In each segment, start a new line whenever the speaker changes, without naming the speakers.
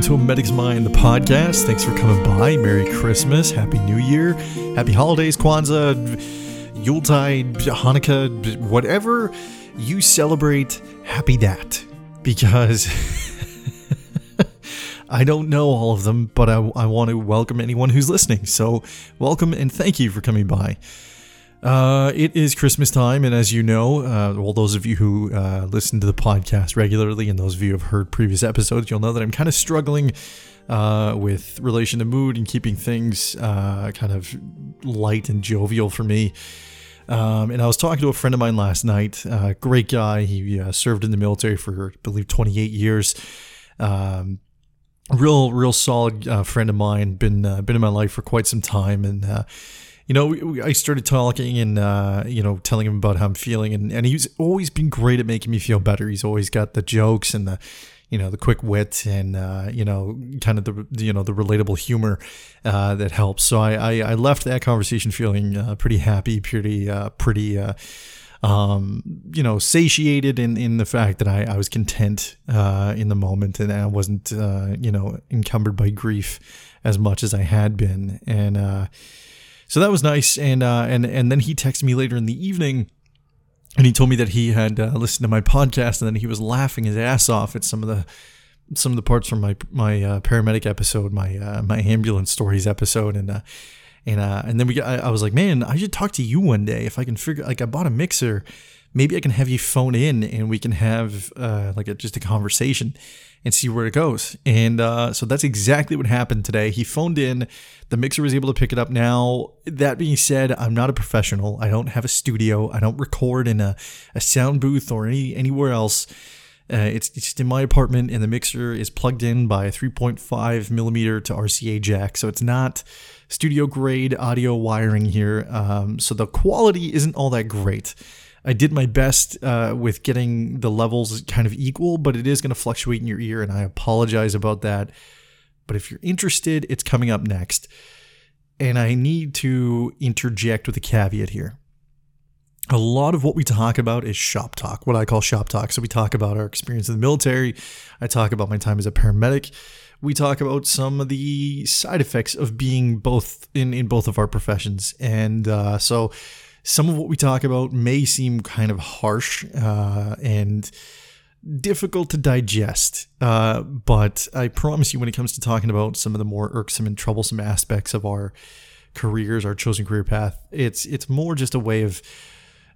Welcome to A Medic's Mind, the podcast. Thanks for coming by. Merry Christmas, Happy New Year, Happy Holidays, Kwanzaa, Yuletide, Hanukkah, whatever you celebrate, happy that. Because I don't know all of them, but I, I want to welcome anyone who's listening. So, welcome and thank you for coming by. Uh, it is Christmas time, and as you know, uh, well, those of you who uh, listen to the podcast regularly, and those of you who have heard previous episodes, you'll know that I'm kind of struggling uh, with relation to mood and keeping things uh, kind of light and jovial for me. Um, and I was talking to a friend of mine last night, uh, great guy. He uh, served in the military for, I believe, 28 years. Um, real, real solid uh, friend of mine. Been uh, been in my life for quite some time, and uh, you know, we- we- I started talking and uh, you know, telling him about how I'm feeling, and and he's always been great at making me feel better. He's always got the jokes and the you know the quick wit and uh, you know kind of the you know the relatable humor uh, that helps. So I, I I left that conversation feeling uh, pretty happy, pretty uh, pretty. Uh, um, you know, satiated in, in the fact that I, I was content uh, in the moment and I wasn't, uh, you know, encumbered by grief as much as I had been. And uh, so that was nice. And uh, and and then he texted me later in the evening, and he told me that he had uh, listened to my podcast, and then he was laughing his ass off at some of the some of the parts from my my uh, paramedic episode, my uh, my ambulance stories episode, and uh, and uh, and then we got, I, I was like, man, I should talk to you one day if I can figure. Like, I bought a mixer, maybe I can have you phone in and we can have uh, like a, just a conversation and see where it goes. And uh, so that's exactly what happened today. He phoned in, the mixer was able to pick it up. Now, that being said, I'm not a professional. I don't have a studio. I don't record in a, a sound booth or any anywhere else. Uh, it's, it's just in my apartment, and the mixer is plugged in by a 3.5 millimeter to RCA jack, so it's not studio grade audio wiring here. Um, so the quality isn't all that great. I did my best uh, with getting the levels kind of equal, but it is going to fluctuate in your ear, and I apologize about that. But if you're interested, it's coming up next. And I need to interject with a caveat here a lot of what we talk about is shop talk, what I call shop talk. So we talk about our experience in the military. I talk about my time as a paramedic. We talk about some of the side effects of being both in, in both of our professions. And uh, so some of what we talk about may seem kind of harsh uh, and difficult to digest. Uh, but I promise you, when it comes to talking about some of the more irksome and troublesome aspects of our careers, our chosen career path, it's it's more just a way of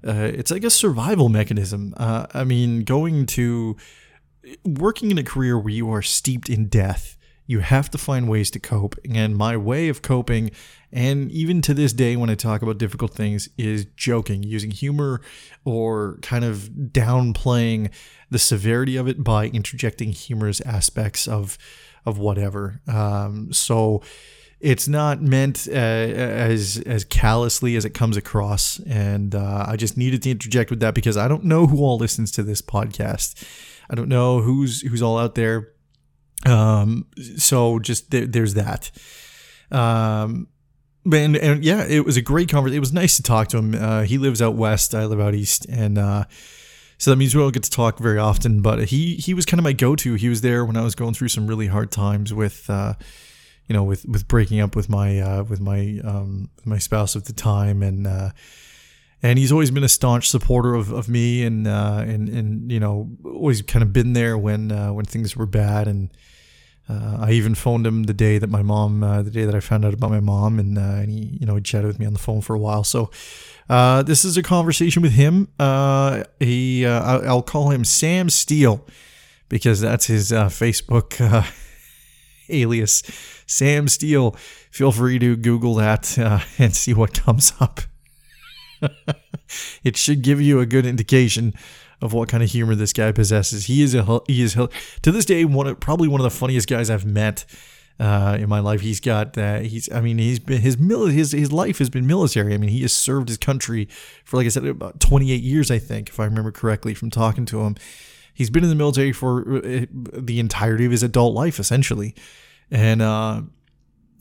uh, it's like a survival mechanism. Uh, I mean, going to working in a career where you are steeped in death, you have to find ways to cope. And my way of coping, and even to this day, when I talk about difficult things, is joking, using humor or kind of downplaying the severity of it by interjecting humorous aspects of of whatever. Um, so it's not meant uh, as as callously as it comes across, and uh, I just needed to interject with that because I don't know who all listens to this podcast. I don't know who's who's all out there. Um, so just there, there's that. Um, and, and yeah, it was a great conversation. It was nice to talk to him. Uh, he lives out west. I live out east, and uh, so that means we don't get to talk very often. But he he was kind of my go-to. He was there when I was going through some really hard times with. Uh, you know, with with breaking up with my uh, with my um, my spouse at the time, and uh, and he's always been a staunch supporter of, of me, and uh, and and you know, always kind of been there when when things were bad, and uh, I even phoned him the day that my mom, uh, the day that I found out about my mom, and uh, and he you know he chatted with me on the phone for a while. So uh, this is a conversation with him. Uh, he uh, I'll call him Sam Steele because that's his Facebook. Alias Sam Steele. Feel free to Google that and see what comes up. it should give you a good indication of what kind of humor this guy possesses. He is a he is to this day one of, probably one of the funniest guys I've met uh, in my life. He's got uh, he's I mean he's been his mil- his his life has been military. I mean he has served his country for like I said about 28 years I think if I remember correctly from talking to him. He's been in the military for uh, the entirety of his adult life essentially, and uh,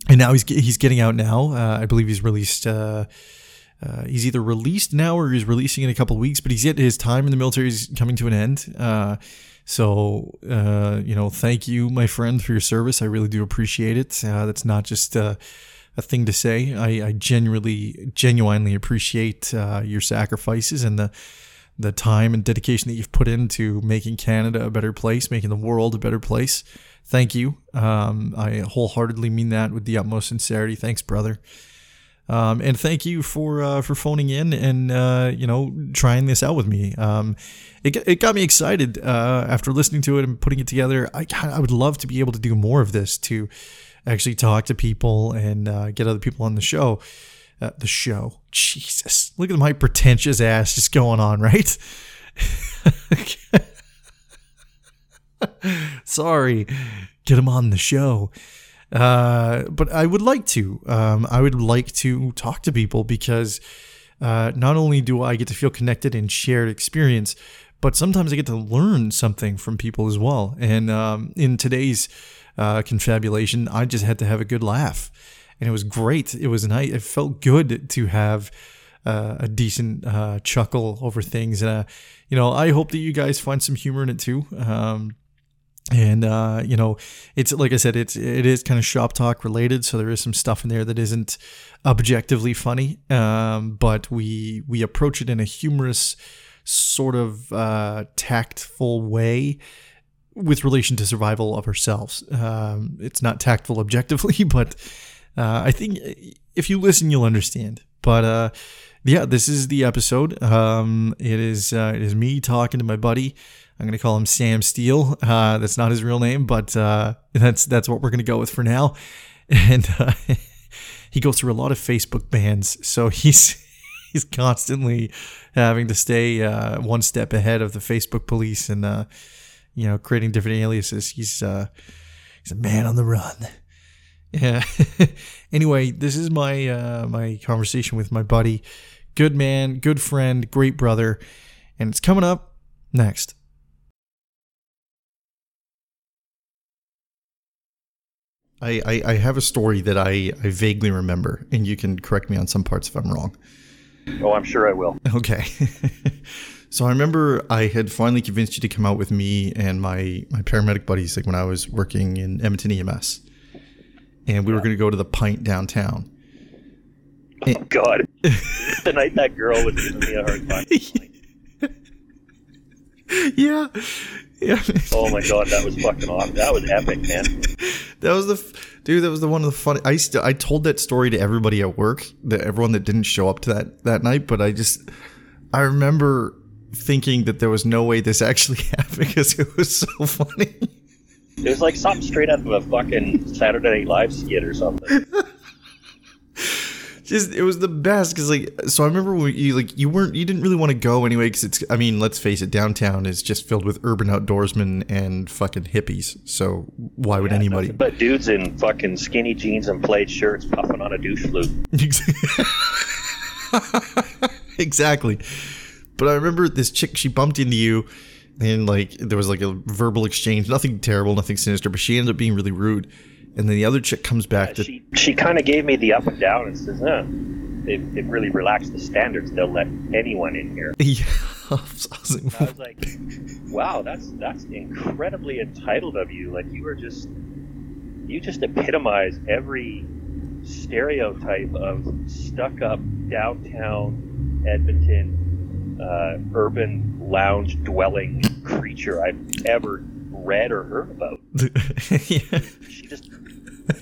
and now he's he's getting out now. Uh, I believe he's released. Uh, uh, he's either released now or he's releasing in a couple of weeks, but he's yet his time in the military is coming to an end. Uh, so, uh, you know, thank you, my friend, for your service. I really do appreciate it. Uh, that's not just uh, a thing to say. I, I genuinely, genuinely appreciate uh, your sacrifices and the the time and dedication that you've put into making Canada a better place, making the world a better place. Thank you. Um, I wholeheartedly mean that with the utmost sincerity. Thanks, brother. Um, and thank you for uh, for phoning in and uh, you know trying this out with me. Um, it, it got me excited uh, after listening to it and putting it together. I I would love to be able to do more of this to actually talk to people and uh, get other people on the show. Uh, the show, Jesus, look at my pretentious ass just going on, right? Sorry, get him on the show. Uh, but I would like to. Um, I would like to talk to people because uh, not only do I get to feel connected and shared experience, but sometimes I get to learn something from people as well. And um, in today's uh, confabulation, I just had to have a good laugh, and it was great. It was nice. It felt good to have. Uh, a decent uh, chuckle over things. And, uh, you know, I hope that you guys find some humor in it too. Um, and uh, you know it's like i said it's it is kind of shop talk related so there is some stuff in there that isn't objectively funny um, but we we approach it in a humorous sort of uh, tactful way with relation to survival of ourselves. Um, it's not tactful objectively but uh, i think if you listen you'll understand. But uh, yeah this is the episode. Um, it is uh, it is me talking to my buddy I'm going to call him Sam Steele. Uh, that's not his real name, but uh, that's that's what we're going to go with for now. And uh, he goes through a lot of Facebook bans, so he's he's constantly having to stay uh, one step ahead of the Facebook police and uh, you know creating different aliases. He's uh, he's a man on the run. Yeah. anyway, this is my my conversation with my buddy, good man, good friend, great brother, and it's coming up next. I, I, I have a story that I, I vaguely remember, and you can correct me on some parts if I'm wrong.
Oh, I'm sure I will.
Okay. so I remember I had finally convinced you to come out with me and my, my paramedic buddies, like when I was working in Edmonton EMS. And we yeah. were going to go to the pint downtown.
Oh, God. the night that girl was giving me a hard time.
yeah.
Yeah. oh my god, that was fucking awesome. That was epic, man.
That was the dude. That was the one of the funny. I to, I told that story to everybody at work, that everyone that didn't show up to that that night. But I just, I remember thinking that there was no way this actually happened because it was so funny.
It was like something straight out of a fucking Saturday Night Live skit or something
just it was the best because like so I remember when you like you weren't you didn't really want to go anyway because it's I mean let's face it downtown is just filled with urban outdoorsmen and fucking hippies so why would yeah, anybody?
but dudes in fucking skinny jeans and plaid shirts puffing on a douche flute.
Exactly. But I remember this chick she bumped into you and like there was like a verbal exchange nothing terrible nothing sinister but she ended up being really rude and then the other chick comes back. Yeah,
to, she she kind of gave me the up and down and says, "Huh, they've, they've really relaxed the standards. They'll let anyone in here." Yeah, I was like, "Wow, that's that's incredibly entitled of you. Like you are just you just epitomize every stereotype of stuck-up downtown Edmonton uh, urban lounge dwelling creature I've ever read or heard about. yeah. She just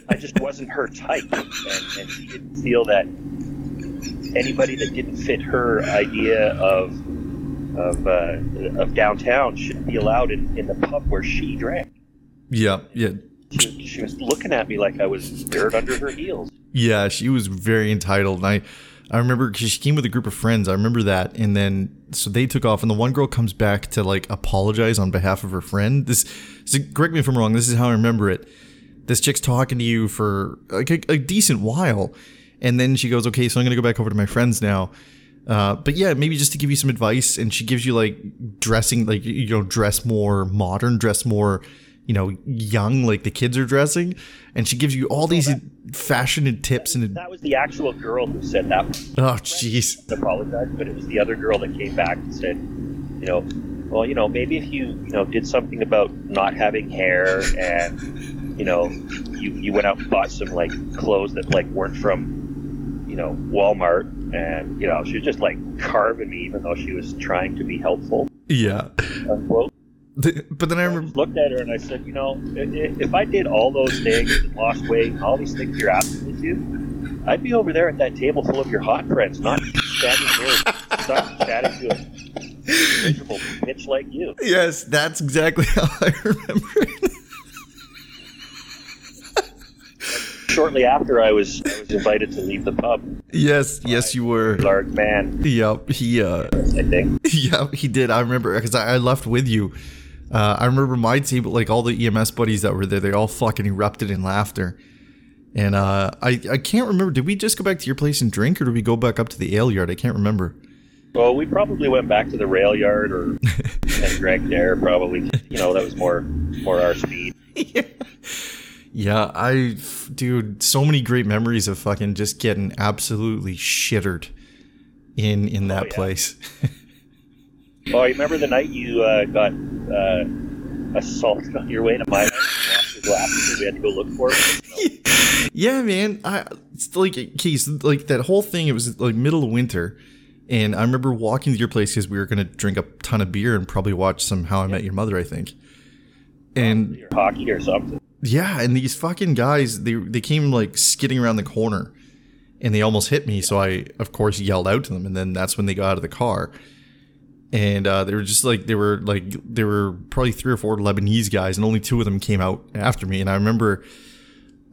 I just wasn't her type, and, and she didn't feel that anybody that didn't fit her idea of of uh, of downtown should be allowed in, in the pub where she drank.
Yeah, yeah.
She, she was looking at me like I was dirt under her heels.
Yeah, she was very entitled, and I. I remember because she came with a group of friends. I remember that, and then so they took off, and the one girl comes back to like apologize on behalf of her friend. This, so correct me if I'm wrong. This is how I remember it this chick's talking to you for like a, a decent while, and then she goes, "Okay, so I'm gonna go back over to my friends now." Uh, but yeah, maybe just to give you some advice, and she gives you like dressing, like you know, dress more modern, dress more, you know, young, like the kids are dressing, and she gives you all these that, fashion tips. And
that was the actual girl who said that.
Oh, jeez.
Apologize, but it was the other girl that came back and said, you know, well, you know, maybe if you, you know, did something about not having hair and, you know, you, you went out and bought some like clothes that like weren't from, you know, Walmart and, you know, she was just like carving me even though she was trying to be helpful.
Yeah.
Unquote.
But then I remember
I looked at her and I said, you know, if I did all those things and lost weight all these things you're asking me to, I'd be over there at that table full of your hot friends, not standing here, not chatting to a miserable bitch like you.
Yes, that's exactly how I remember it.
Shortly after, I was I was invited to leave the pub.
Yes, yes, you were.
Large man.
Yep, he. uh
I think.
Yeah, he did. I remember because I, I left with you uh, I remember my table, like all the EMS buddies that were there, they all fucking erupted in laughter. And uh, I I can't remember. Did we just go back to your place and drink, or did we go back up to the ale yard? I can't remember.
Well, we probably went back to the rail yard or and drank there. Probably, you know, that was more more our speed.
yeah. yeah, I, dude, so many great memories of fucking just getting absolutely shittered in in that oh, yeah. place.
Oh, you remember the night you uh, got uh, assaulted on your way to my house? Glasses we had to go look for
it. yeah, man. I it's like keys like that whole thing. It was like middle of winter, and I remember walking to your place because we were gonna drink a ton of beer and probably watch some How I Met Your Mother. I think. And
hockey or something.
Yeah, and these fucking guys, they they came like skidding around the corner, and they almost hit me. So I, of course, yelled out to them, and then that's when they got out of the car and uh, they were just like they were like there were probably three or four Lebanese guys, and only two of them came out after me. And I remember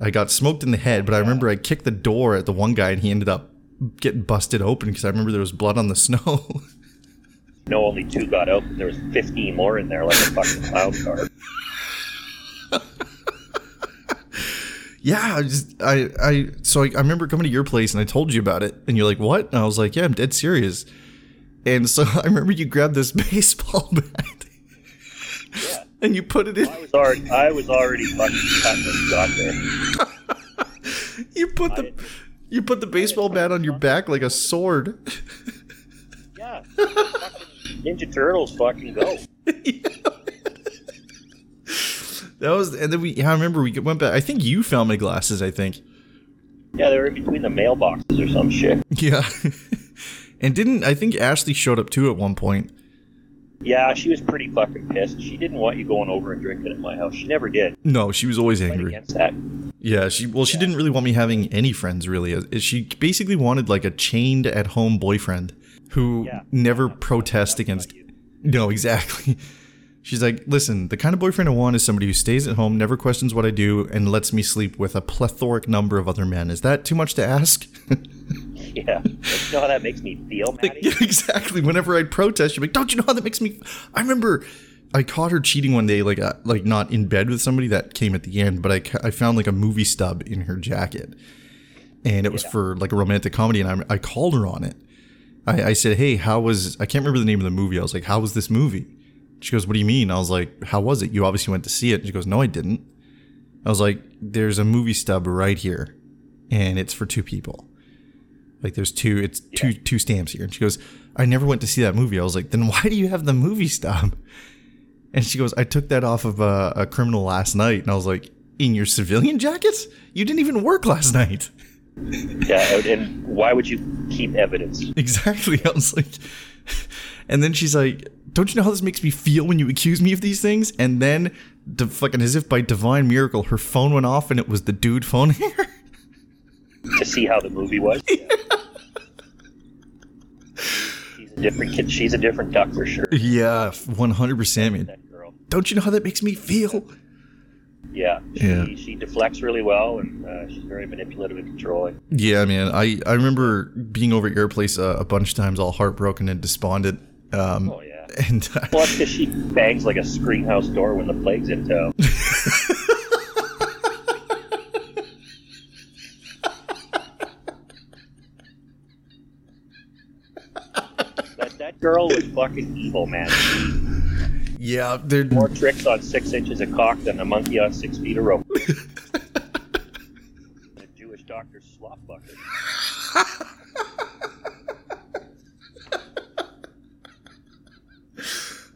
I got smoked in the head, but I remember I kicked the door at the one guy, and he ended up getting busted open because I remember there was blood on the snow.
no, only two got out. There was fifteen more in there, like a fucking clown car.
yeah, I just I I so I, I remember coming to your place and I told you about it, and you're like, "What?" And I was like, "Yeah, I'm dead serious." And so I remember you grabbed this baseball bat. Yeah. And you put it in.
I was already, I was already fucking cut when you got
there. you put the, you put the baseball bat on your back like a sword.
Yeah. Ninja Turtles fucking go.
That was, and then we. I remember we went back. I think you found my glasses. I think.
Yeah, they were in between the mailboxes or some shit.
Yeah. And didn't I think Ashley showed up too at one point?
Yeah, she was pretty fucking pissed. She didn't want you going over and drinking at my house. She never did.
No, she was always angry.
Against that.
Yeah, she well, she yeah. didn't really want me having any friends. Really, uh, she basically wanted like a chained at home boyfriend who yeah. never yeah. protest against. No, exactly. She's like, listen, the kind of boyfriend I want is somebody who stays at home, never questions what I do, and lets me sleep with a plethoric number of other men. Is that too much to ask?
Yeah. Don't you know how that makes me feel, Maddie?
Yeah, exactly. Whenever I'd protest, she'd be like, don't you know how that makes me... I remember I caught her cheating one day, like uh, like not in bed with somebody. That came at the end, but I, I found like a movie stub in her jacket. And it was yeah. for like a romantic comedy, and I, I called her on it. I, I said, hey, how was... I can't remember the name of the movie. I was like, how was this movie? She goes, what do you mean? I was like, how was it? You obviously went to see it. She goes, no, I didn't. I was like, there's a movie stub right here, and it's for two people. Like there's two, it's yeah. two two stamps here. And she goes, I never went to see that movie. I was like, then why do you have the movie stub? And she goes, I took that off of a, a criminal last night. And I was like, in your civilian jackets? You didn't even work last night.
Yeah, and why would you keep evidence?
Exactly. I was like, and then she's like, "Don't you know how this makes me feel when you accuse me of these things?" And then, the fucking as if by divine miracle, her phone went off, and it was the dude phoning her
to see how the movie was. she's a different kid. She's a different duck for sure.
Yeah, one hundred percent, man. Don't you know how that makes me feel?
Yeah, she, yeah. she deflects really well, and uh, she's very manipulative and controlling.
Yeah, man. I, I remember being over at your place uh, a bunch of times, all heartbroken and despondent. Um,
oh yeah.
And
uh, well, because she bangs like a screenhouse door when the plague's in town. girl was fucking evil, man.
Yeah, they're
more tricks on six inches of cock than a monkey on six feet of rope. a Jewish doctor's slop bucket.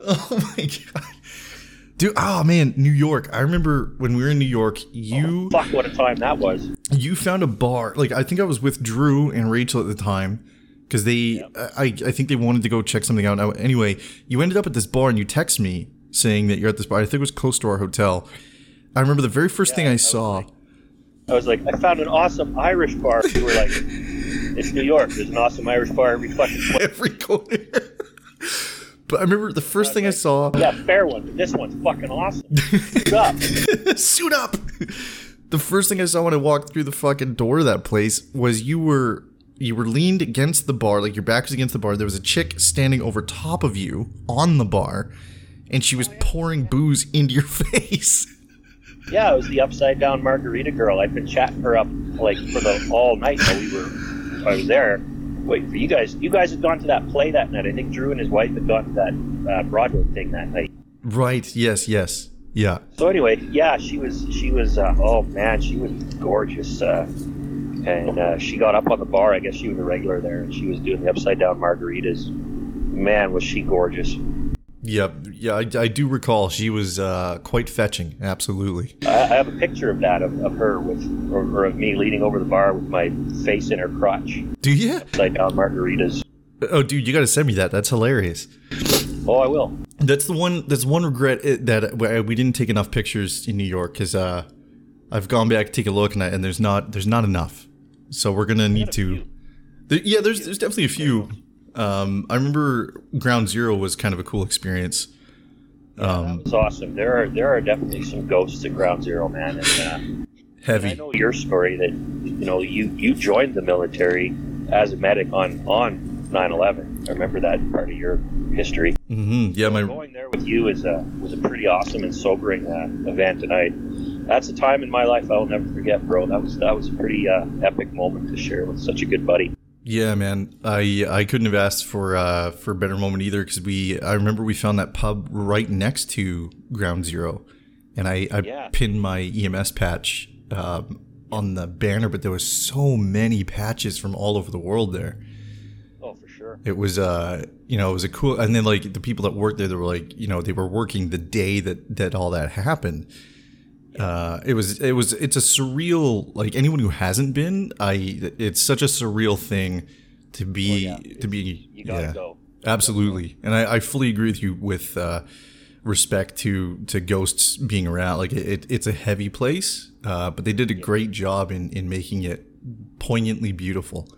oh my god. Dude, oh man, New York. I remember when we were in New York, oh, you
oh, fuck what a time that was.
You found a bar. Like I think I was with Drew and Rachel at the time because they yep. Uh, I I think they wanted to go check something out. Anyway, you ended up at this bar and you text me saying that you're at this bar. I think it was close to our hotel. I remember the very first yeah, thing I, I saw.
Like, I was like, I found an awesome Irish bar. You were like, it's New York. There's an awesome Irish bar every fucking
corner. Every corner. But I remember the first I thing like, I saw.
Yeah, fair one. But this one's fucking awesome. Suit up.
Suit up. The first thing I saw when I walked through the fucking door of that place was you were you were leaned against the bar, like your back was against the bar. There was a chick standing over top of you on the bar, and she was pouring booze into your face.
Yeah, it was the upside down margarita girl. I'd been chatting her up like for the all night while we were I was there wait for you guys. You guys had gone to that play that night. I think Drew and his wife had gone to that uh, Broadway thing that night.
Right. Yes. Yes. Yeah.
So anyway, yeah, she was. She was. Uh, oh man, she was gorgeous. Uh, and uh, she got up on the bar. I guess she was a regular there, and she was doing the upside down margaritas. Man, was she gorgeous.
Yep. Yeah, I, I do recall she was uh, quite fetching. Absolutely.
I, I, have a picture of that of, of her with or, or, of me leaning over the bar with my face in her crotch.
Do you?
Upside down margaritas.
Oh, dude, you got to send me that. That's hilarious.
Oh, I will.
That's the one. That's one regret that we didn't take enough pictures in New York because uh, I've gone back to take a look and, I, and there's not there's not enough. So we're gonna need to. There, yeah, there's there's definitely a few. Um, I remember Ground Zero was kind of a cool experience.
Yeah, um, that was awesome. There are there are definitely some ghosts at Ground Zero, man. And, uh,
heavy.
And I know your story that you know you you joined the military as a medic on on 9/11. I remember that part of your history.
Mm-hmm. Yeah, my
going there with you is a was a pretty awesome and sobering uh, event, and I that's a time in my life I'll never forget, bro. That was that was a pretty uh, epic moment to share with such a good buddy.
Yeah, man. I I couldn't have asked for uh for a better moment either because we I remember we found that pub right next to Ground Zero, and I I yeah. pinned my EMS patch um, on the banner, but there was so many patches from all over the world there.
Oh, for sure.
It was uh you know it was a cool and then like the people that worked there they were like you know they were working the day that that all that happened uh, it was it was it's a surreal like anyone who hasn't been I it's such a surreal thing to be oh, yeah. to be
you gotta yeah, go.
Absolutely. And I, I fully agree with you with uh, respect to to ghosts being around. Like it, it's a heavy place uh, but they did a great job in in making it poignantly beautiful.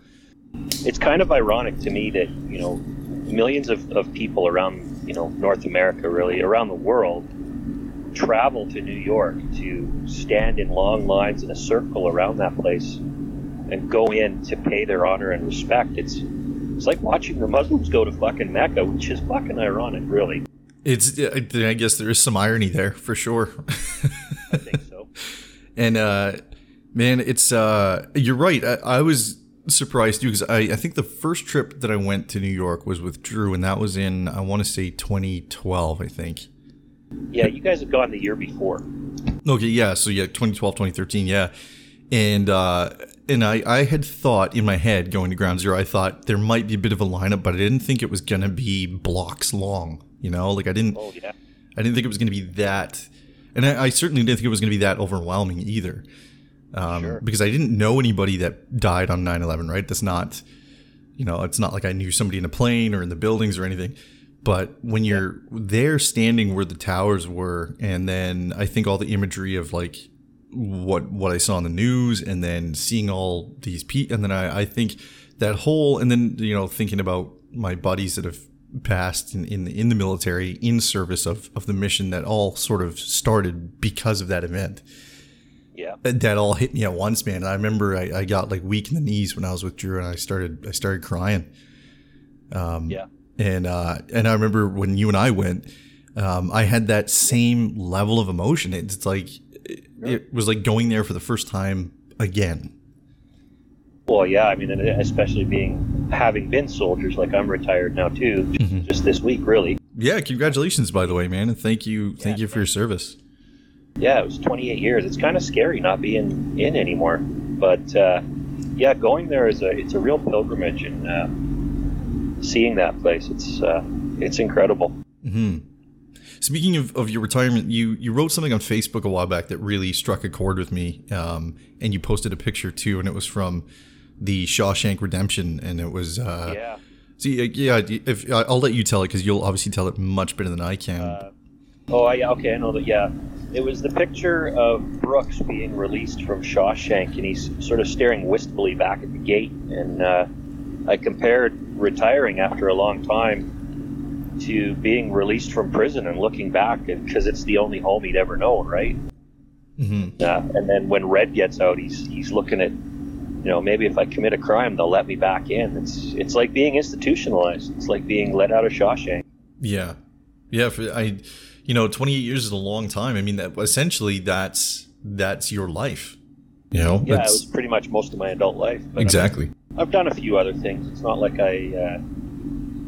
It's kind of ironic to me that you know millions of, of people around you know North America really around the world travel to New York to stand in long lines in a circle around that place and go in to pay their honor and respect. It's it's like watching the Muslims go to fucking Mecca, which is fucking ironic, really.
It's I guess there is some irony there for sure.
I think so.
And uh, man, it's uh, you're right. I, I was surprised too because I, I think the first trip that I went to New York was with Drew, and that was in I want to say 2012, I think.
Yeah, you guys have gone the year before.
Okay, yeah. So yeah, 2012, 2013, yeah. And uh and I I had thought in my head going to Ground Zero, I thought there might be a bit of a lineup, but I didn't think it was gonna be blocks long. You know, like I didn't.
Oh yeah.
I didn't think it was gonna be that, and I, I certainly didn't think it was gonna be that overwhelming either. Um, sure. Because I didn't know anybody that died on 9/11. Right? That's not. You know, it's not like I knew somebody in a plane or in the buildings or anything. But when you're there standing where the towers were, and then I think all the imagery of like what what I saw on the news, and then seeing all these people, and then I, I think that whole, and then you know thinking about my buddies that have passed in in the, in the military in service of of the mission that all sort of started because of that event.
Yeah,
that all hit me at once, man. I remember I, I got like weak in the knees when I was with Drew, and I started I started crying.
Um, yeah
and uh, and I remember when you and I went, um, I had that same level of emotion. It's like it, it was like going there for the first time again.
Well, yeah, I mean, especially being having been soldiers, like I'm retired now too, mm-hmm. just this week, really.
Yeah, congratulations, by the way, man, and thank you, thank yeah, you for your service.
Yeah, it was 28 years. It's kind of scary not being in anymore, but uh, yeah, going there is a it's a real pilgrimage, and uh, seeing that place, it's uh, it's incredible.
hmm Speaking of, of your retirement, you, you wrote something on Facebook a while back that really struck a chord with me, um, and you posted a picture too, and it was from the Shawshank Redemption, and it was uh,
yeah.
See, uh, yeah, if I'll let you tell it because you'll obviously tell it much better than I can. Uh,
oh, yeah, okay, I know that. Yeah, it was the picture of Brooks being released from Shawshank, and he's sort of staring wistfully back at the gate. And uh, I compared retiring after a long time to being released from prison and looking back, because it's the only home he'd ever known, right?
Mm-hmm.
Uh, and then when Red gets out, he's he's looking at you know, maybe if I commit a crime, they'll let me back in. It's it's like being institutionalized. It's like being let out of Shawshank.
Yeah, yeah. For, I, you know, twenty eight years is a long time. I mean, that essentially that's that's your life. You know,
yeah, it was pretty much most of my adult life.
exactly.
I've, I've, done a few other things. It's not like I. Uh,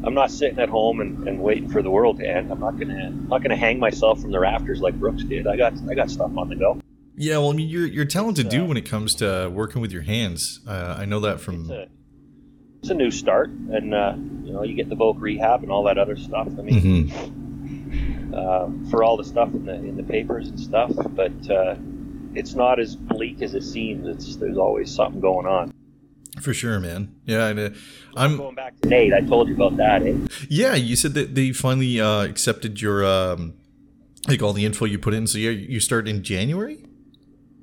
I'm not sitting at home and, and waiting for the world to end. I'm not gonna I'm not gonna hang myself from the rafters like Brooks did. I got I got stuff on the go.
Yeah, well, I mean, you're you're talented too when it comes to working with your hands. Uh, I know that from.
It's a, it's a new start, and uh, you know, you get the voc rehab and all that other stuff. I mean, mm-hmm. uh, for all the stuff in the in the papers and stuff, but uh, it's not as bleak as it seems. It's there's always something going on.
For sure, man. Yeah, and, uh, I'm
going back to NAIT. I told you about that. Eh?
Yeah, you said that they finally uh, accepted your um, like all the info you put in. So yeah, you start in January.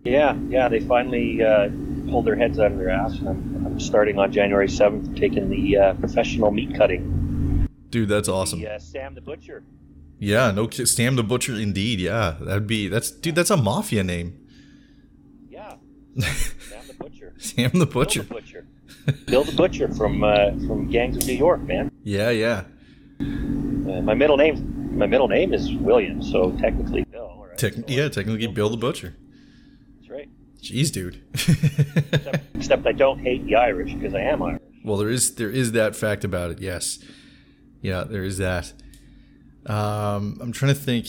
Yeah, yeah, they finally uh, pulled their heads out of their ass. I'm, I'm starting on January 7th, taking the uh, professional meat cutting.
Dude, that's awesome.
Yeah, uh, Sam the Butcher.
Yeah, no, Sam the Butcher, indeed. Yeah, that'd be that's dude. That's a mafia name.
Sam the Butcher.
Sam the Butcher.
Bill the Butcher. Bill the Butcher from uh, from Gangs of New York, man.
Yeah, yeah.
Uh, my middle name, my middle name is William, so technically Bill.
Right? Te- yeah, technically Bill the Butcher. That's right. Jeez, dude.
except, except, I don't hate the Irish because I am Irish.
Well, there is there is that fact about it. Yes, yeah, there is that. Um, I'm trying to think.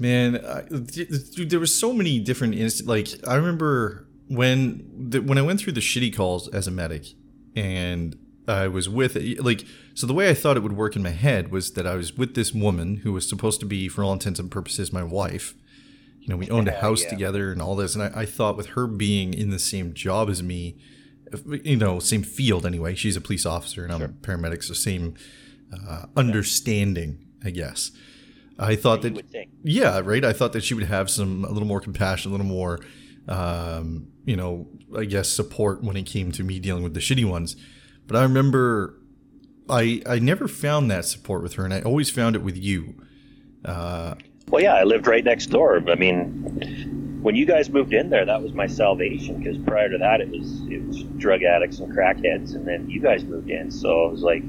Man, I, dude, there were so many different inst- Like I remember when the, when I went through the shitty calls as a medic, and I was with like so the way I thought it would work in my head was that I was with this woman who was supposed to be, for all intents and purposes, my wife you know, we owned a house yeah. together and all this. And I, I, thought with her being in the same job as me, you know, same field anyway, she's a police officer and I'm a paramedic, so same uh, understanding, I guess. I thought that, yeah, right. I thought that she would have some, a little more compassion, a little more, um, you know, I guess support when it came to me dealing with the shitty ones. But I remember I, I never found that support with her and I always found it with you. Uh,
well, yeah, I lived right next door. I mean, when you guys moved in there, that was my salvation because prior to that, it was it was drug addicts and crackheads, and then you guys moved in, so it was like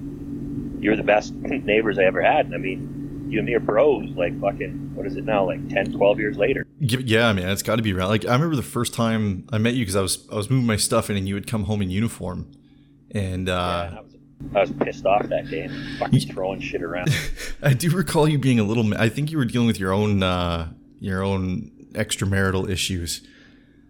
you're the best neighbors I ever had. And I mean, you and me are bros. Like fucking, what is it now? Like 10, 12 years later.
Yeah, man, it's got to be around. Like I remember the first time I met you because I was I was moving my stuff in, and you would come home in uniform, and. uh
yeah, I was pissed off that day and fucking throwing shit around.
I do recall you being a little. I think you were dealing with your own uh, your own extramarital issues.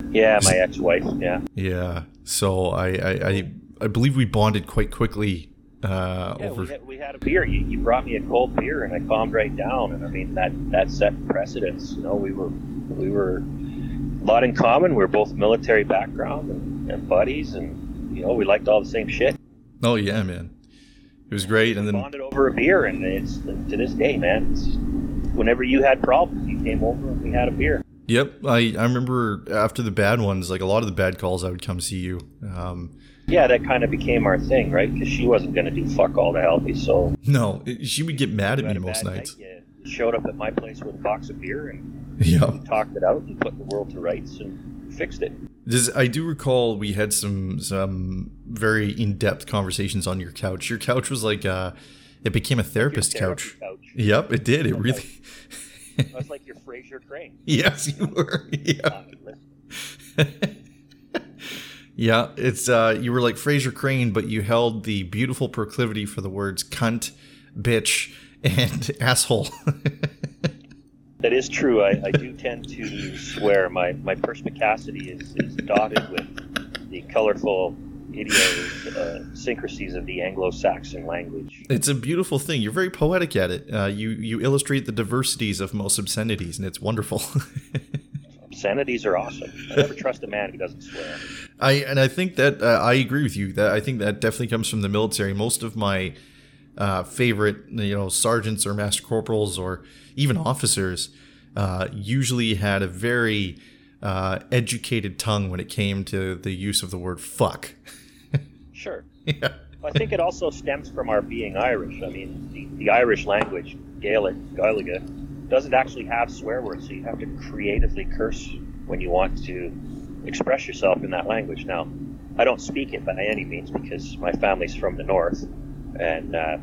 Yeah, my ex-wife. Yeah.
Yeah. So I I, I, I believe we bonded quite quickly. Uh,
yeah,
over...
we, had, we had a beer. You, you brought me a cold beer, and I calmed right down. And I mean that that set precedence. You know, we were we were a lot in common. We were both military background and, and buddies, and you know we liked all the same shit.
Oh yeah, man. It was great, and then
bonded over a beer, and it's to this day, man. It's, whenever you had problems, you came over and we had a beer.
Yep, I I remember after the bad ones, like a lot of the bad calls, I would come see you. Um,
yeah, that kind of became our thing, right? Because she wasn't going to do fuck all to help you, so
no, she would get mad at me most nights.
Night, showed up at my place with a box of beer and
yep.
talked it out and put the world to rights and fixed it.
Does I do recall we had some some very in depth conversations on your couch. Your couch was like uh, it became a therapist couch.
couch.
Yep, it did. It really.
I was like your Frasier Crane.
Yes, you were. Yeah. Yeah, it's uh, you were like Frasier Crane, but you held the beautiful proclivity for the words cunt, bitch, and asshole.
that is true. I, I do tend to swear. My my perspicacity is, is dotted with the colorful idiosyncrasies of the Anglo-Saxon language.
It's a beautiful thing. You're very poetic at it. Uh, you you illustrate the diversities of most obscenities, and it's wonderful.
obscenities are awesome. I never trust a man who doesn't swear.
I and I think that uh, I agree with you. That I think that definitely comes from the military. Most of my uh, favorite, you know, sergeants or master corporals or even officers uh, usually had a very uh, educated tongue when it came to the use of the word fuck.
sure. Yeah. I think it also stems from our being Irish. I mean, the, the Irish language, Gaelic, Gaeilge, doesn't actually have swear words, so you have to creatively curse when you want to express yourself in that language. Now, I don't speak it by any means because my family's from the north, and uh,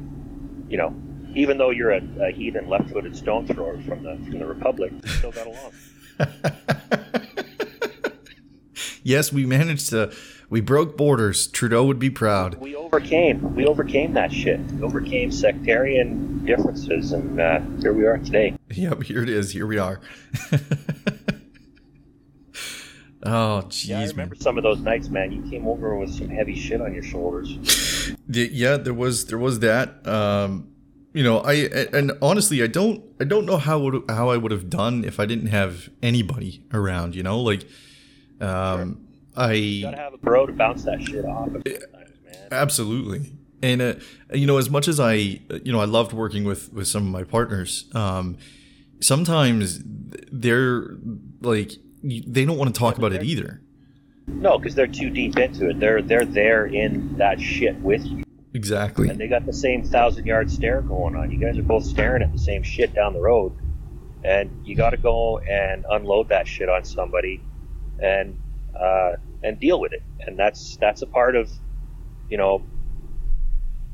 you know, even though you're a, a heathen left-footed stone thrower from the from the Republic, we still got along.
yes, we managed to. We broke borders. Trudeau would be proud.
We overcame. We overcame that shit. We overcame sectarian differences, and uh, here we are today.
Yep, here it is. Here we are. oh, jeez.
Yeah, I remember man. some of those nights, man. You came over with some heavy shit on your shoulders.
yeah, there was there was that. Um, you know, I and honestly, I don't I don't know how would how I would have done if I didn't have anybody around. You know, like um, sure. I
you gotta have a bro to bounce that shit off. of.
Absolutely. And uh, you know, as much as I, you know, I loved working with with some of my partners. Um, sometimes they're like they don't want to talk about it either.
No, because they're too deep into it. They're they're there in that shit with you.
Exactly.
And they got the same thousand yard stare going on. You guys are both staring at the same shit down the road, and you got to go and unload that shit on somebody, and uh, and deal with it. And that's that's a part of, you know,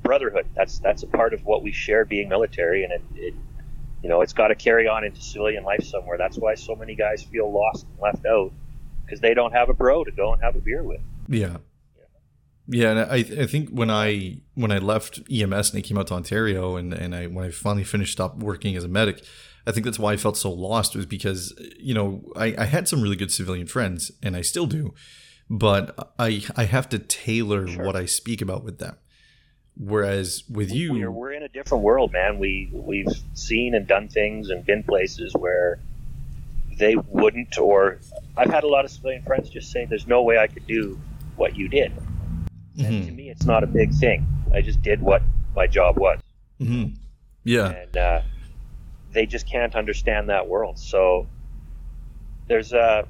brotherhood. That's that's a part of what we share being military, and it, it you know, it's got to carry on into civilian life somewhere. That's why so many guys feel lost and left out because they don't have a bro to go and have a beer with.
Yeah. Yeah, and I, I think when I when I left EMS and I came out to Ontario and, and I when I finally finished up working as a medic, I think that's why I felt so lost was because you know I, I had some really good civilian friends and I still do, but I I have to tailor sure. what I speak about with them. Whereas with you,
we're, we're in a different world, man. We we've seen and done things and been places where they wouldn't, or I've had a lot of civilian friends just say, "There's no way I could do what you did." Mm-hmm. And to me, it's not a big thing. I just did what my job was.
Mm-hmm. Yeah.
And uh, they just can't understand that world. So there's a,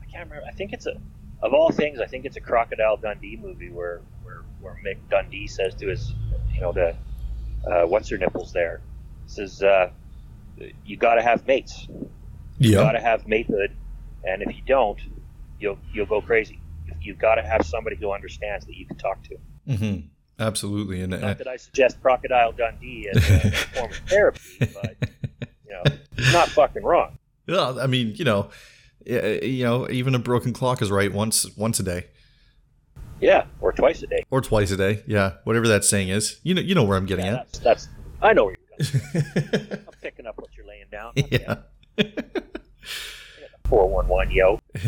I can't remember. I think it's a, of all things, I think it's a Crocodile Dundee movie where where where Mick Dundee says to his, you know, to uh, what's her nipples there, says, uh, you got to have mates. You got to have matehood, and if you don't, you'll you'll go crazy you've got to have somebody who understands that you can talk to.
Mm-hmm. Absolutely, and
not uh, that I suggest Crocodile Dundee as a, form of therapy, but you know, it's not fucking wrong.
Well, I mean, you know, you know, even a broken clock is right once once a day.
Yeah, or twice a day.
Or twice a day. Yeah, whatever that saying is. You know, you know where I'm getting
yeah,
at.
That's, that's I know where you're going. I'm picking up what you're laying down.
Yeah.
Four one one, yo.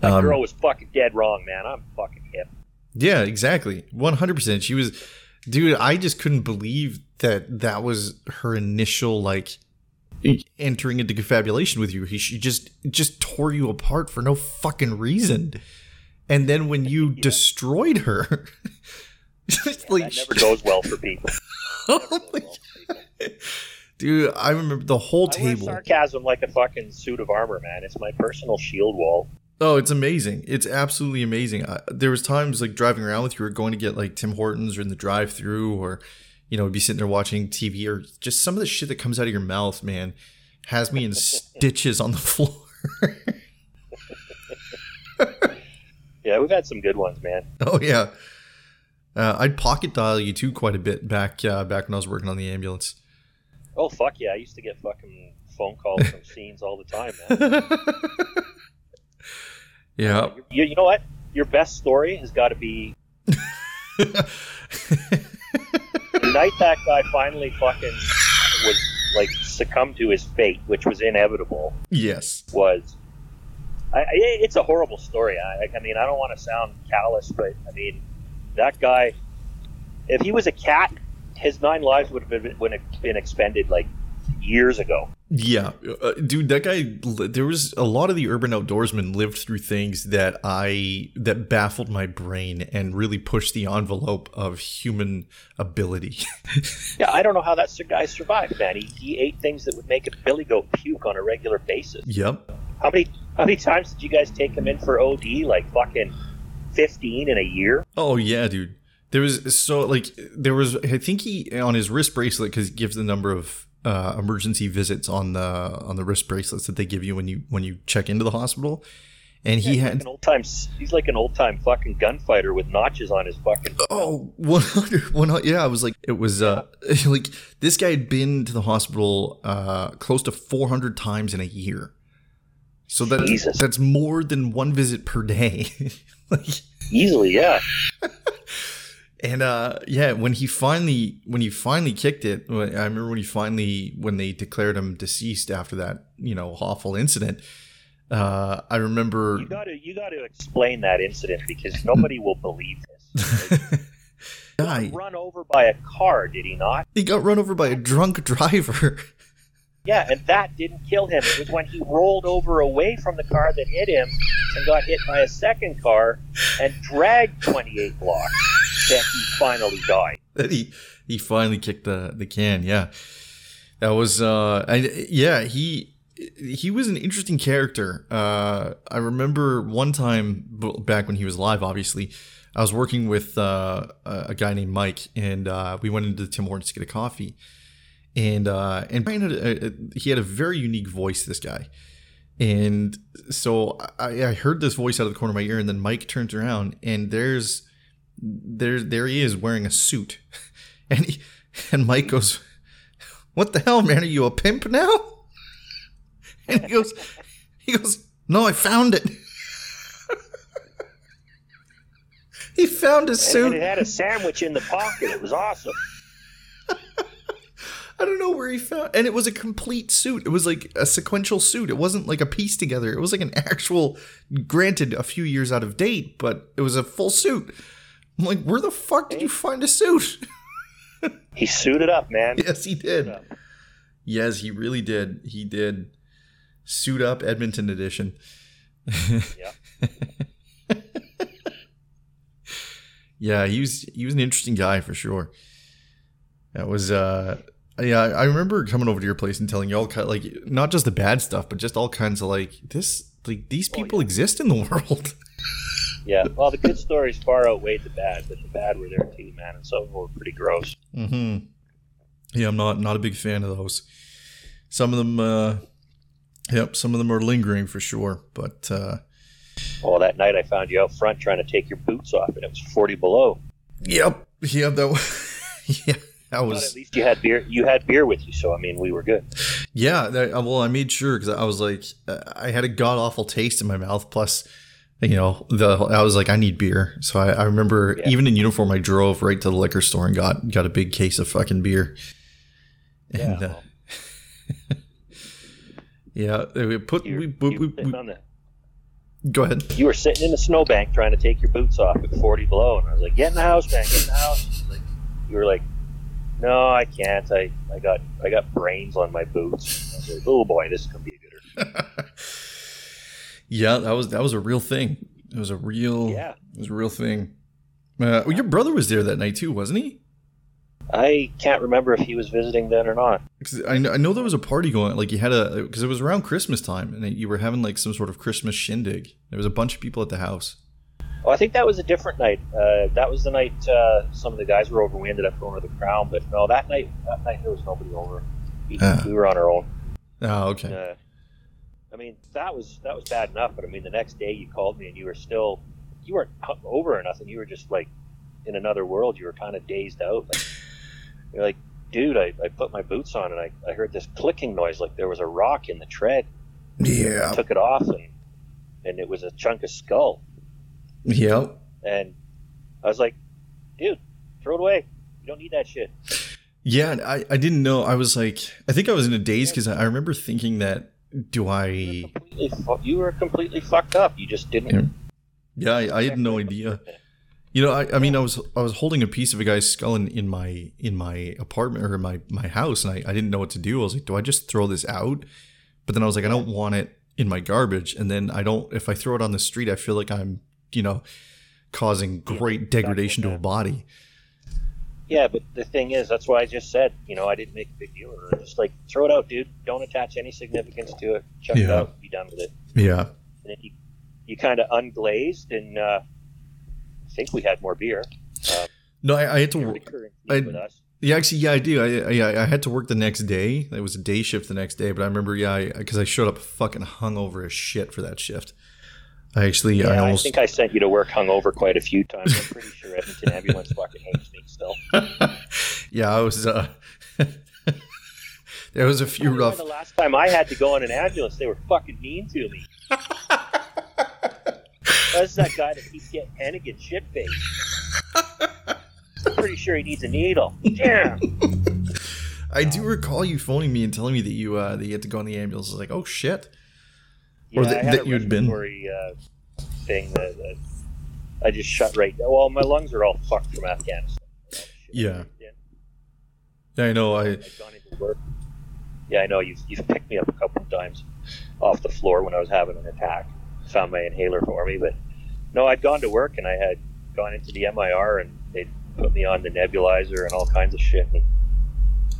That um, girl was fucking dead wrong, man. I'm fucking hip.
Yeah, exactly. 100%. She was, dude, I just couldn't believe that that was her initial, like, entering into confabulation with you. He, she just, just tore you apart for no fucking reason. And then when you yeah. destroyed her,
like, never goes well for people. oh
my God. Dude, I remember the whole I table.
sarcasm like a fucking suit of armor, man. It's my personal shield wall.
Oh, it's amazing! It's absolutely amazing. I, there was times like driving around with you, or going to get like Tim Hortons or in the drive-through, or you know, would be sitting there watching TV, or just some of the shit that comes out of your mouth, man, has me in stitches on the floor.
yeah, we've had some good ones, man.
Oh yeah, uh, I'd pocket dial you too quite a bit back uh, back when I was working on the ambulance.
Oh fuck yeah! I used to get fucking phone calls from scenes all the time, man.
Yeah. Uh,
you, you know what? Your best story has got to be. The night that guy finally fucking was like succumbed to his fate, which was inevitable.
Yes,
was. I, it's a horrible story. I, I mean, I don't want to sound callous, but I mean, that guy. If he was a cat, his nine lives would have been, would have been expended like years ago.
Yeah, uh, dude, that guy. There was a lot of the urban outdoorsmen lived through things that I that baffled my brain and really pushed the envelope of human ability.
yeah, I don't know how that guy survived, man. He, he ate things that would make a billy goat puke on a regular basis.
Yep.
How many how many times did you guys take him in for OD? Like fucking fifteen in a year?
Oh yeah, dude. There was so like there was I think he on his wrist bracelet because it gives the number of uh, emergency visits on the on the wrist bracelets that they give you when you when you check into the hospital. And yeah, he had
like an old time. He's like an old time fucking gunfighter with notches on his fucking.
Oh, 100, 100 yeah. I was like, it was uh, like this guy had been to the hospital uh, close to four hundred times in a year. So that Jesus. that's more than one visit per day.
like, Easily, yeah.
And uh, yeah, when he finally when he finally kicked it, I remember when he finally when they declared him deceased after that you know awful incident. Uh, I remember
you got to you got to explain that incident because nobody will believe this. Like, run over by a car, did he not?
He got run over by a drunk driver.
Yeah, and that didn't kill him. It was when he rolled over away from the car that hit him and got hit by a second car and dragged 28 blocks that he finally died.
That he he finally kicked the the can. Yeah, that was uh, yeah he he was an interesting character. Uh, I remember one time back when he was alive. Obviously, I was working with uh, a guy named Mike, and uh, we went into Tim Hortons to get a coffee. And uh, and Brian had a, a, he had a very unique voice. This guy, and so I, I heard this voice out of the corner of my ear, and then Mike turns around, and there's there there he is wearing a suit, and he, and Mike goes, "What the hell, man? Are you a pimp now?" And he goes, he goes, "No, I found it." he found a suit.
And it had a sandwich in the pocket. It was awesome.
I don't know where he found, and it was a complete suit. It was like a sequential suit. It wasn't like a piece together. It was like an actual, granted, a few years out of date, but it was a full suit. I'm like, where the fuck did you find a suit?
he suited up, man.
Yes, he did. Yes, he really did. He did. Suit up Edmonton edition. yeah. yeah, he was he was an interesting guy for sure. That was uh yeah, I remember coming over to your place and telling you all kind of, like not just the bad stuff, but just all kinds of like this like these people oh, yeah. exist in the world.
Yeah, well, the good stories far outweighed the bad, but the bad were there too, man, and some of them were pretty gross.
Mm-hmm. Yeah, I'm not not a big fan of those. Some of them, uh, yep, some of them are lingering for sure. But uh,
well, that night I found you out front trying to take your boots off, and it was 40 below.
Yep, yep, that yeah. That was.
But at least you had beer. You had beer with you, so I mean, we were good.
Yeah, that, well, I made sure because I was like, uh, I had a god awful taste in my mouth. Plus, you know, the I was like, I need beer. So I, I remember yeah. even in uniform, I drove right to the liquor store and got got a big case of fucking beer. And yeah, uh, yeah we put you, we, we, we, we Go ahead.
You were sitting in the snowbank trying to take your boots off at 40 below, and I was like, "Get in the house, man! Get in the house!" Like, you were like, "No, I can't. I, I got I got brains on my boots." I was like, "Oh boy, this is gonna be a gooder."
Yeah, that was that was a real thing. It was a real
yeah.
It was a real thing. Uh, well, your brother was there that night too, wasn't he?
I can't remember if he was visiting then or not.
I know, I know there was a party going. Like you had a because it was around Christmas time, and you were having like some sort of Christmas shindig. There was a bunch of people at the house.
Oh, I think that was a different night. Uh, that was the night uh, some of the guys were over. We ended up going to the Crown, but no, that night that night there was nobody over. We, uh. we were on our own.
Oh, okay.
I mean, that was that was bad enough. But I mean, the next day you called me and you were still, you weren't over or nothing. You were just like in another world. You were kind of dazed out. Like you're like, dude, I, I put my boots on and I, I heard this clicking noise, like there was a rock in the tread.
Yeah.
I took it off and and it was a chunk of skull.
Yep.
And I was like, dude, throw it away. You don't need that shit.
Yeah, I, I didn't know. I was like, I think I was in a daze because I remember thinking that, do I.
You were completely fucked up. You just didn't.
Yeah, yeah I, I had no idea. You know, I, I mean, I was I was holding a piece of a guy's skull in, in my in my apartment or my my house, and I, I didn't know what to do. I was like, do I just throw this out? But then I was like, I don't want it in my garbage, and then I don't. If I throw it on the street, I feel like I'm you know causing great yeah, degradation to a body.
Yeah, but the thing is, that's why I just said, you know, I didn't make a big deal of it. Just like throw it out, dude. Don't attach any significance to it. Chuck yeah. it out. Be done with it.
Yeah.
And then you, you kind of unglazed, and uh, I think we had more beer.
Um, no, I, I, had to work. I, yeah, actually, yeah, I do. I, I I had to work the next day. It was a day shift the next day, but I remember, yeah, because I, I, showed up fucking hungover as shit for that shift. I actually,
yeah,
I almost.
I think I sent you to work hungover quite a few times. I'm pretty sure Edmonton Ambulance fucking hates still.
yeah, I was. uh There was a few rough.
The last time I had to go on an ambulance, they were fucking mean to me. That's that guy that keeps getting Hennigan shit faced. I'm pretty sure he needs a needle. Yeah.
I do recall you phoning me and telling me that you uh, that you had to go on the ambulance. I was like, oh shit.
Yeah, or that, that you'd been. Uh, thing that, that, I just shut right down. Well, my lungs are all fucked from Afghanistan.
Yeah. Yeah, I know. I.
Yeah, I know. You've, you've picked me up a couple of times off the floor when I was having an attack. Found my inhaler for me, but no, I'd gone to work and I had gone into the MIR and they put me on the nebulizer and all kinds of shit. And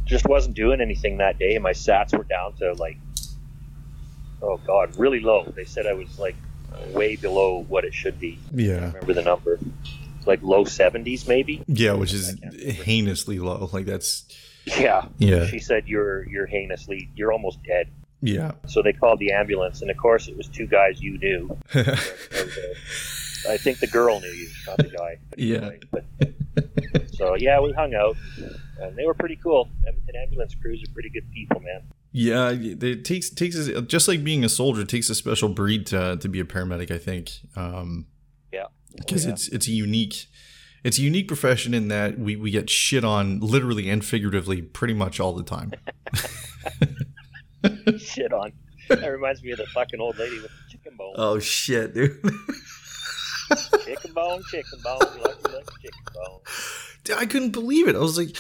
just wasn't doing anything that day. My sats were down to like oh god, really low. They said I was like way below what it should be.
Yeah, I
remember the number? Like low seventies, maybe.
Yeah, which is heinously low. Like that's.
Yeah.
Yeah.
She said you're you're heinously you're almost dead.
Yeah.
So they called the ambulance, and of course it was two guys you knew. I think the girl knew you, not the guy.
yeah.
But, so yeah, we hung out, and they were pretty cool. Edmonton ambulance crews are pretty good people, man.
Yeah, it takes takes just like being a soldier. It takes a special breed to to be a paramedic. I think. Um, because
yeah.
it's it's a unique it's a unique profession in that we we get shit on literally and figuratively pretty much all the time.
shit on. That reminds me of the fucking old lady with the chicken bone.
Oh shit, dude.
chicken bone, chicken bone. You like chicken bone.
Dude, I couldn't believe it. I was like,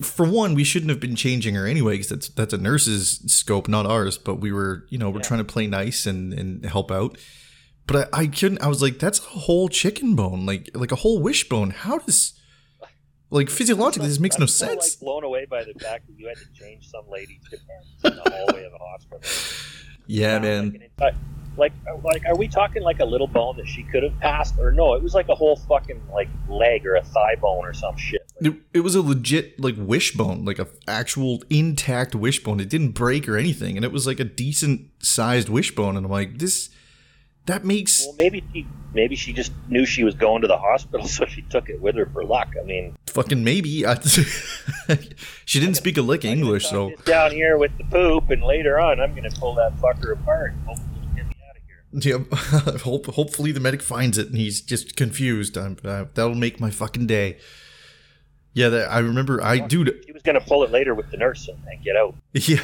for one, we shouldn't have been changing her anyway because that's that's a nurse's scope, not ours. But we were, you know, we're yeah. trying to play nice and and help out. But I, I couldn't. I was like, that's a whole chicken bone, like like a whole wishbone. How does like physiologically this makes I'm no so, sense?
Like blown away by the fact that you had to change some lady's in the hallway of the hospital.
Yeah, man.
Like, like like are we talking like a little bone that she could have passed or no it was like a whole fucking like leg or a thigh bone or some shit
it, it was a legit like wishbone like a actual intact wishbone it didn't break or anything and it was like a decent sized wishbone and i'm like this that makes
well maybe she maybe she just knew she was going to the hospital so she took it with her for luck i mean
fucking maybe she didn't speak a lick english so
down here with the poop and later on i'm gonna pull that fucker apart Hopefully, get me out of here.
yeah, hope, hopefully the medic finds it and he's just confused. Uh, that'll make my fucking day. Yeah, that, I remember. I dude,
He was going to pull it later with the nurse and, and get out.
Yeah.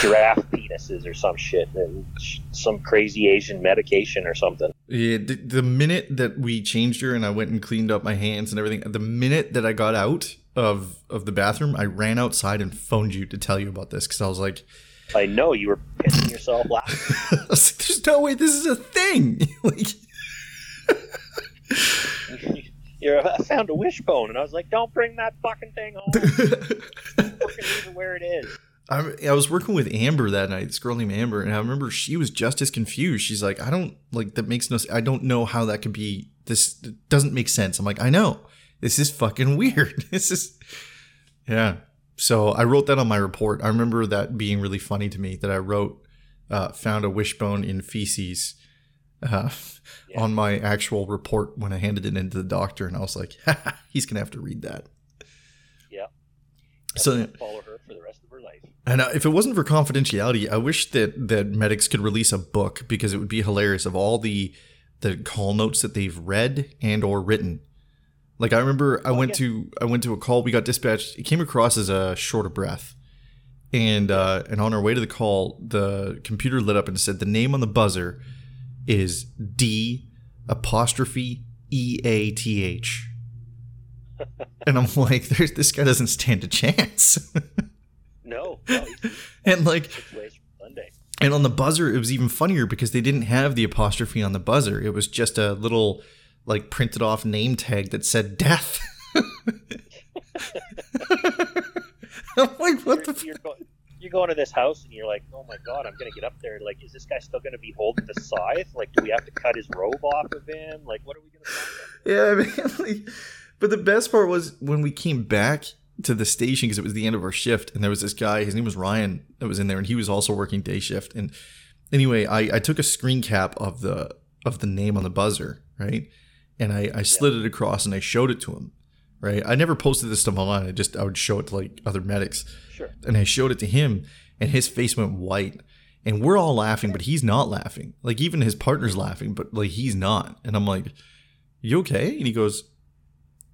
Giraffe penises or some shit, and some crazy Asian medication or something.
Yeah, the, the, minute that we changed her and I went and cleaned up my hands and everything, the minute that I got out of of the bathroom, I ran outside and phoned you to tell you about this because I was like,
I know you were pissing yourself laughing.
like, There's no way this is a thing. like,
you I found a wishbone, and I was like, "Don't bring that fucking thing home. fucking leave it where it is."
I, I was working with Amber that night, this girl named Amber, and I remember she was just as confused. She's like, "I don't like that makes no. I don't know how that could be. This doesn't make sense." I'm like, "I know. This is fucking weird. This is, yeah." So I wrote that on my report. I remember that being really funny to me that I wrote, uh, found a wishbone in feces uh, yeah. on my actual report when I handed it into the doctor. And I was like, he's going to have to read that.
Yeah.
so
follow her for the rest of her life.
And uh, if it wasn't for confidentiality, I wish that, that medics could release a book because it would be hilarious of all the, the call notes that they've read and or written Like I remember I oh, went yeah. to I went to a call. We got dispatched. It came across as a short of breath, and uh, and on our way to the call, the computer lit up and said the name on the buzzer is D apostrophe E A T H. and I'm like, there's this guy doesn't stand a chance.
no, no
and like and on the buzzer, it was even funnier because they didn't have the apostrophe on the buzzer. It was just a little like printed off name tag that said death. I'm like, what
you're,
the?
You're, going, you're going to this house and you're like, oh my god, I'm gonna get up there. Like, is this guy still gonna be holding the scythe? Like, do we have to cut his robe off of him? Like, what are we gonna
find? Yeah, I mean, like, but the best part was when we came back to the station because it was the end of our shift, and there was this guy. His name was Ryan that was in there, and he was also working day shift. And anyway, I, I took a screen cap of the of the name on the buzzer, right? And I, I slid yeah. it across and I showed it to him, right? I never posted this stuff online. I just I would show it to like other medics.
Sure.
And I showed it to him, and his face went white. And we're all laughing, but he's not laughing. Like even his partner's laughing, but like he's not. And I'm like, "You okay?" And he goes,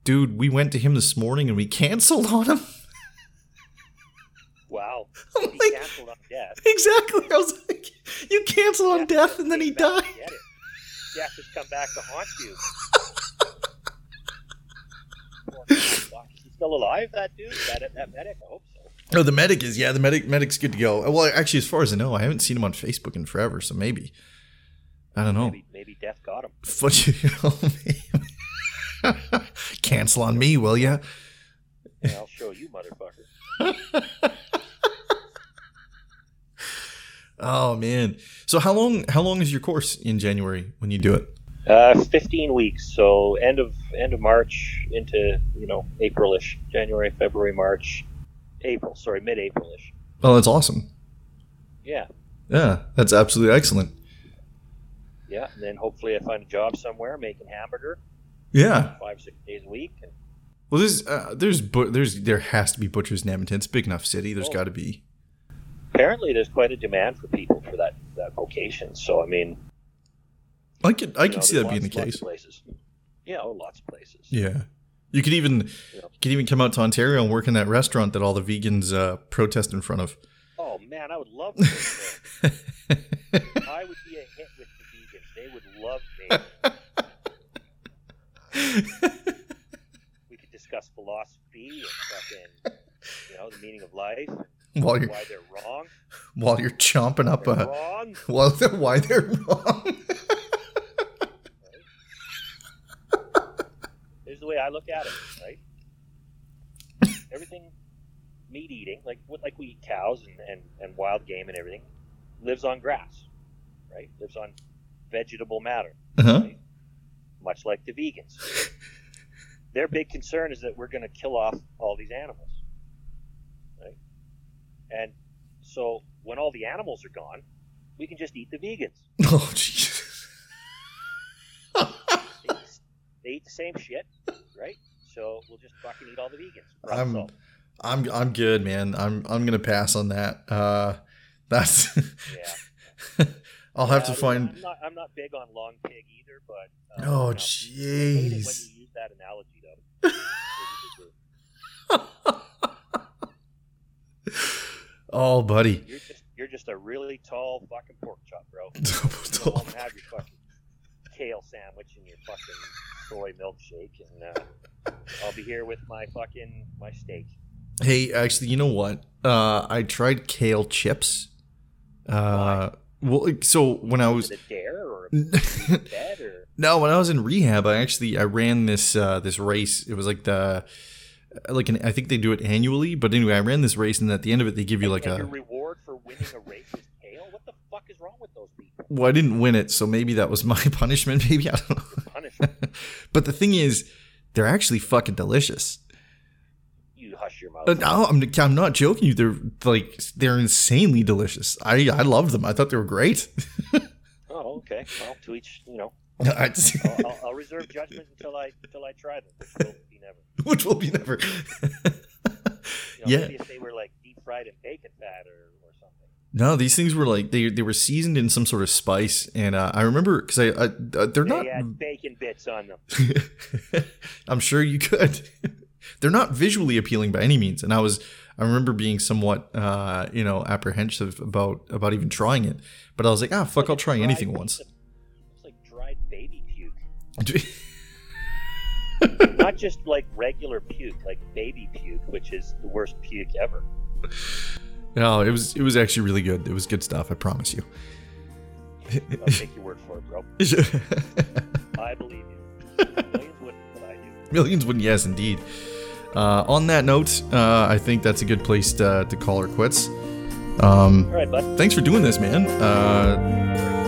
dude, we went to him this morning and we canceled on him.
Wow. He like, canceled on death.
Exactly. I was like, you cancel on death and then he died.
Death has come back to haunt you. Is he still alive, that dude? That, that medic? I hope so.
Oh, the medic is yeah. The medic medic's good to go. Well, actually, as far as I know, I haven't seen him on Facebook in forever, so maybe I don't know.
Maybe, maybe death got him.
But you oh, know, Cancel on me, will
ya? Yeah, I'll show you, motherfucker.
oh man! So how long? How long is your course in January when you do it?
Uh, fifteen weeks. So end of end of March into you know Aprilish, January, February, March, April. Sorry, mid Aprilish.
Oh, that's awesome.
Yeah.
Yeah, that's absolutely excellent.
Yeah, and then hopefully I find a job somewhere making hamburger.
Yeah,
five six days a week. And,
well, there's uh, there's bu- there's there has to be butchers in Edmonton. It's a big enough city. There's oh. got to be.
Apparently, there's quite a demand for people for that that vocation. So I mean,
I could I could know, see that lots, being the case.
places. Yeah, oh, lots of places.
Yeah. You could even you, know, could even come out to Ontario and work in that restaurant that all the vegans uh, protest in front of.
Oh man, I would love to. I would be a hit with the vegans. They would love me. we could discuss philosophy and fucking, you know, the meaning of life.
While you're,
why they're wrong.
While you're chomping up
they're a. Wrong.
Well, why they're wrong.
Here's the way I look at it, right? Everything meat eating, like what like we eat cows and, and, and wild game and everything, lives on grass, right? Lives on vegetable matter.
Uh-huh. Right?
Much like the vegans. Their big concern is that we're going to kill off all these animals. Right? And so when all the animals are gone, we can just eat the vegans.
Oh, Jesus.
they, they, eat the same shit, right? So we'll just fucking eat all the vegans.
I'm, I'm, I'm good, man. I'm, I'm gonna pass on that. Uh, that's.
yeah.
I'll have to find.
I'm not, I'm not big on long pig either, but.
Uh, oh, jeez. When you
use that analogy,
though. oh, buddy.
You're just, you're just a really tall fucking pork chop, bro.
Double tall.
have your fucking kale sandwich and your fucking soy milkshake, and uh, I'll be here with my fucking my steak.
Hey, actually, you know what? Uh, I tried kale chips. Uh? Well, so when I was
or
no, when I was in rehab, I actually I ran this uh, this race. It was like the like an I think they do it annually, but anyway, I ran this race, and at the end of it, they give you like
and
a
your reward for winning a race is. What the fuck is wrong with those people?
Well, I didn't win it, so maybe that was my punishment. Maybe I don't know. But the thing is, they're actually fucking delicious
hush your mouth. Uh,
no, I'm, I'm not joking you. They're like they're insanely delicious. I I love them. I thought they were great.
oh, okay. Well, to each, you know.
I
will I'll, I'll, reserve judgment until I until I try them, which will be never.
which will be never.
you know, yeah. Maybe if they were like deep fried in bacon fat or, or something.
No, these things were like they they were seasoned in some sort of spice, and uh, I remember because I, I uh, they're
They
not.
had bacon bits on them.
I'm sure you could. They're not visually appealing by any means, and I was I remember being somewhat uh, you know apprehensive about about even trying it, but I was like, ah, fuck, I'll try
Dried-
anything once.
It's like dried baby puke. Not just like regular puke, like baby puke, which is the worst puke ever.
no, it was it was actually really good. It was good stuff. I promise you.
I'll take your word for it, bro. I believe you. Millions wouldn't, but I do.
Millions wouldn't. Yes, indeed. Uh, on that note, uh, I think that's a good place to, to call her quits. Um,
All right, bud.
thanks for doing this, man. Uh,